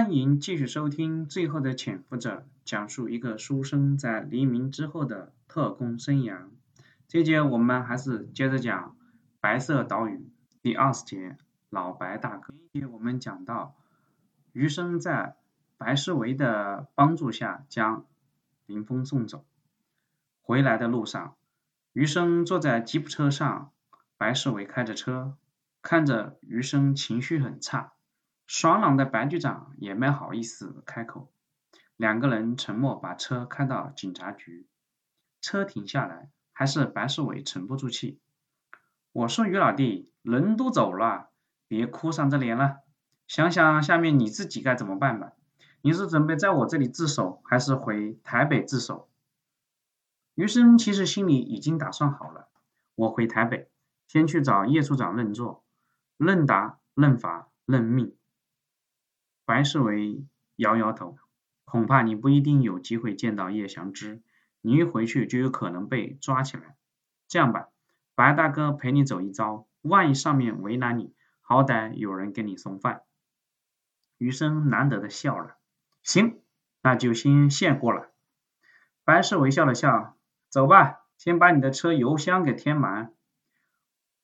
欢迎继续收听《最后的潜伏者》，讲述一个书生在黎明之后的特工生涯。这节我们还是接着讲《白色岛屿》第二十节“老白大哥”。这一节我们讲到，余生在白世维的帮助下将林峰送走。回来的路上，余生坐在吉普车上，白世维开着车，看着余生情绪很差。爽朗的白局长也没好意思开口，两个人沉默，把车开到警察局。车停下来，还是白世伟沉不住气。我说于老弟，人都走了，别哭丧着脸了，想想下面你自己该怎么办吧。你是准备在我这里自首，还是回台北自首？余生其实心里已经打算好了，我回台北，先去找叶处长认错，认打、认罚、认命。白世伟摇摇头，恐怕你不一定有机会见到叶祥之，你一回去就有可能被抓起来。这样吧，白大哥陪你走一遭，万一上面为难你，好歹有人给你送饭。余生难得的笑了，行，那就先谢过了。白世伟笑了笑，走吧，先把你的车油箱给填满。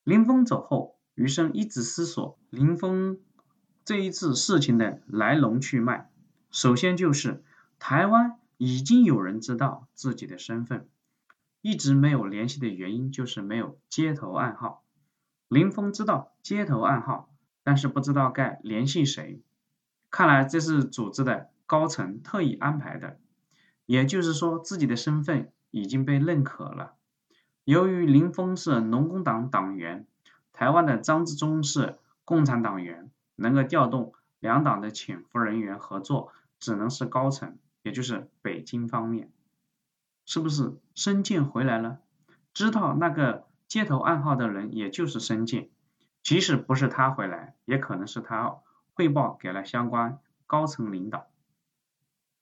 林峰走后，余生一直思索林峰。这一次事情的来龙去脉，首先就是台湾已经有人知道自己的身份，一直没有联系的原因就是没有接头暗号。林峰知道接头暗号，但是不知道该联系谁。看来这是组织的高层特意安排的，也就是说自己的身份已经被认可了。由于林峰是农工党党员，台湾的张志忠是共产党员。能够调动两党的潜伏人员合作，只能是高层，也就是北京方面。是不是申健回来了？知道那个接头暗号的人，也就是申健。即使不是他回来，也可能是他汇报给了相关高层领导。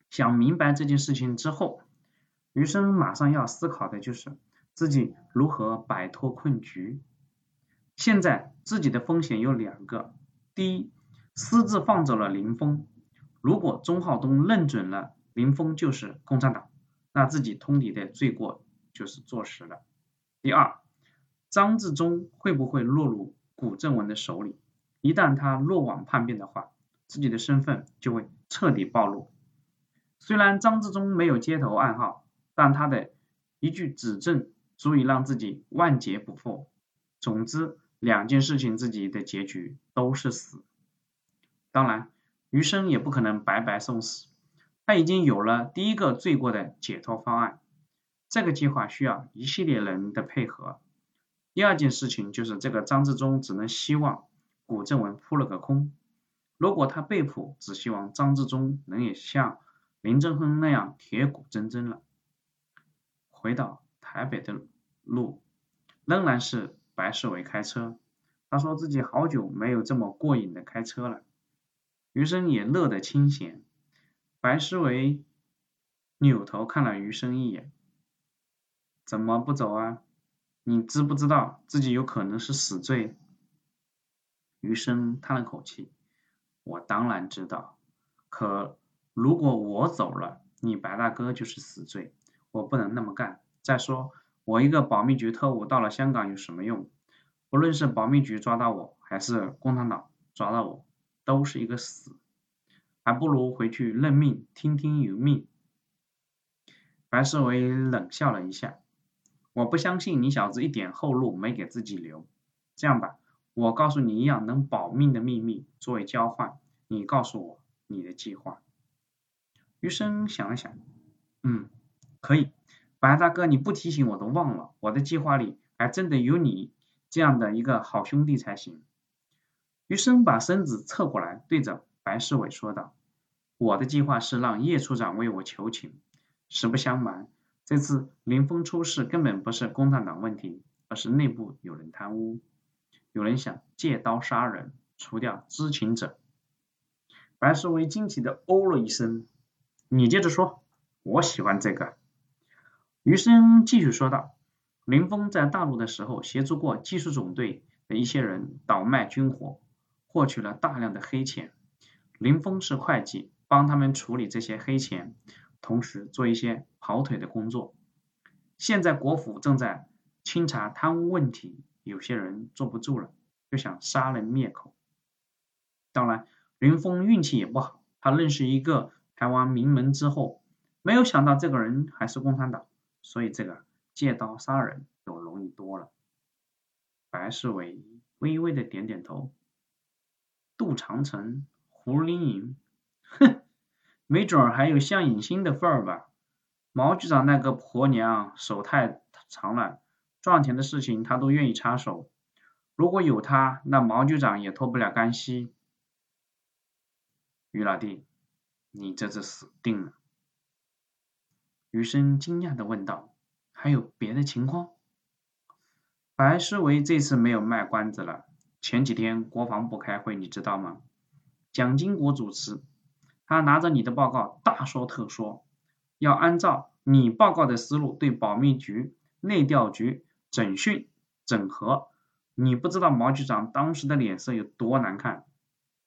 想明白这件事情之后，余生马上要思考的就是自己如何摆脱困局。现在自己的风险有两个。第一，私自放走了林峰。如果钟浩东认准了林峰就是共产党，那自己通敌的罪过就是坐实了。第二，张自忠会不会落入古正文的手里？一旦他落网叛变的话，自己的身份就会彻底暴露。虽然张自忠没有接头暗号，但他的一句指证足以让自己万劫不复。总之。两件事情自己的结局都是死，当然余生也不可能白白送死，他已经有了第一个罪过的解脱方案，这个计划需要一系列人的配合。第二件事情就是这个张志忠只能希望古正文扑了个空，如果他被捕，只希望张志忠能也像林正亨那样铁骨铮铮了。回到台北的路仍然是。白世伟开车，他说自己好久没有这么过瘾的开车了。余生也乐得清闲。白世伟扭头看了余生一眼，怎么不走啊？你知不知道自己有可能是死罪？余生叹了口气，我当然知道，可如果我走了，你白大哥就是死罪，我不能那么干。再说。我一个保密局特务到了香港有什么用？不论是保密局抓到我，还是共产党抓到我，都是一个死，还不如回去认命，听天由命。白世伟冷笑了一下，我不相信你小子一点后路没给自己留。这样吧，我告诉你一样能保命的秘密作为交换，你告诉我你的计划。余生想了想，嗯，可以。白大哥，你不提醒我都忘了，我的计划里还真的有你这样的一个好兄弟才行。余生把身子侧过来，对着白世伟说道：“我的计划是让叶处长为我求情。实不相瞒，这次林峰出事根本不是共产党问题，而是内部有人贪污，有人想借刀杀人，除掉知情者。”白世伟惊奇的哦了一声：“你接着说，我喜欢这个。”余生继续说道：“林峰在大陆的时候，协助过技术总队的一些人倒卖军火，获取了大量的黑钱。林峰是会计，帮他们处理这些黑钱，同时做一些跑腿的工作。现在国府正在清查贪污问题，有些人坐不住了，就想杀人灭口。当然，林峰运气也不好，他认识一个台湾名门之后，没有想到这个人还是共产党，所以这个借刀杀人就容易多了。白世伟微微的点点头。杜长城、胡林颖，哼，没准儿还有向影星的份儿吧。毛局长那个婆娘手太长了，赚钱的事情他都愿意插手。如果有他，那毛局长也脱不了干系。于老弟，你这次死定了。余生惊讶的问道：“还有别的情况？”白思维这次没有卖关子了。前几天国防部开会，你知道吗？蒋经国主持，他拿着你的报告大说特说，要按照你报告的思路对保密局、内调局整训整合。你不知道毛局长当时的脸色有多难看。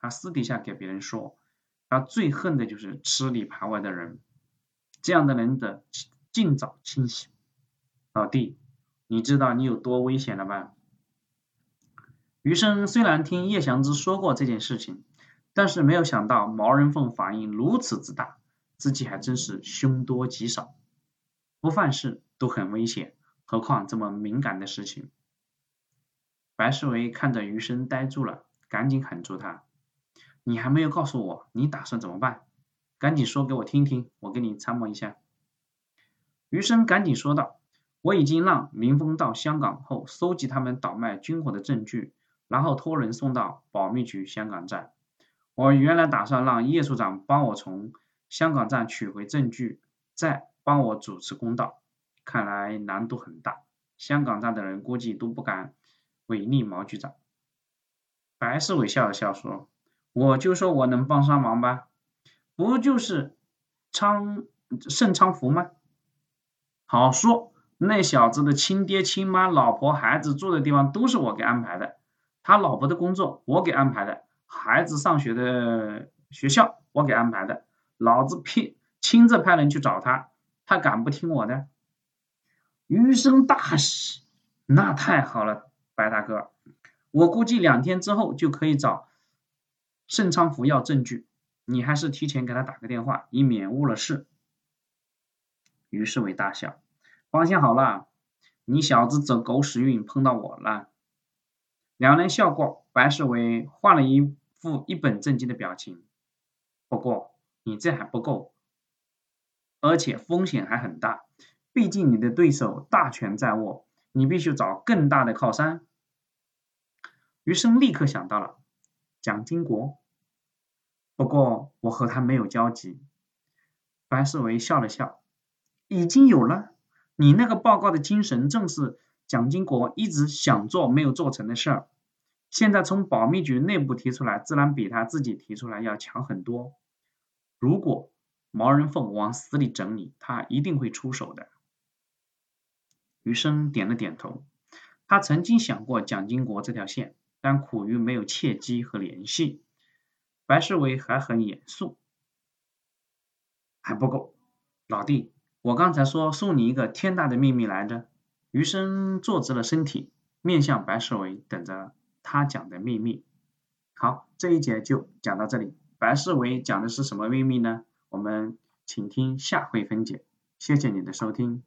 他私底下给别人说，他最恨的就是吃里扒外的人，这样的人得尽早清醒。老弟，你知道你有多危险了吧？余生虽然听叶祥之说过这件事情，但是没有想到毛人凤反应如此之大，自己还真是凶多吉少，不犯事都很危险，何况这么敏感的事情。白世维看着余生呆住了，赶紧喊住他：“你还没有告诉我你打算怎么办？赶紧说给我听听，我给你参谋一下。”余生赶紧说道：“我已经让林峰到香港后搜集他们倒卖军火的证据。”然后托人送到保密局香港站。我原来打算让叶处长帮我从香港站取回证据，再帮我主持公道。看来难度很大，香港站的人估计都不敢违逆毛局长。白世伟笑了笑说：“我就说我能帮上忙吧，不就是昌盛昌福吗？好说，那小子的亲爹亲妈、老婆孩子住的地方都是我给安排的。”他老婆的工作我给安排的，孩子上学的学校我给安排的，老子偏亲自派人去找他，他敢不听我的？余生大喜，那太好了，白大哥，我估计两天之后就可以找盛昌福要证据，你还是提前给他打个电话，以免误了事。于世伟大笑，放心好了，你小子走狗屎运碰到我了。两人笑过，白世伟换了一副一本正经的表情。不过你这还不够，而且风险还很大。毕竟你的对手大权在握，你必须找更大的靠山。余生立刻想到了蒋经国，不过我和他没有交集。白世维笑了笑，已经有了。你那个报告的精神正是。蒋经国一直想做没有做成的事儿，现在从保密局内部提出来，自然比他自己提出来要强很多。如果毛人凤往死里整你，他一定会出手的。余生点了点头，他曾经想过蒋经国这条线，但苦于没有契机和联系。白世伟还很严肃，还不够，老弟，我刚才说送你一个天大的秘密来着。余生坐直了身体，面向白世伟，等着他讲的秘密。好，这一节就讲到这里。白世伟讲的是什么秘密呢？我们请听下回分解。谢谢你的收听。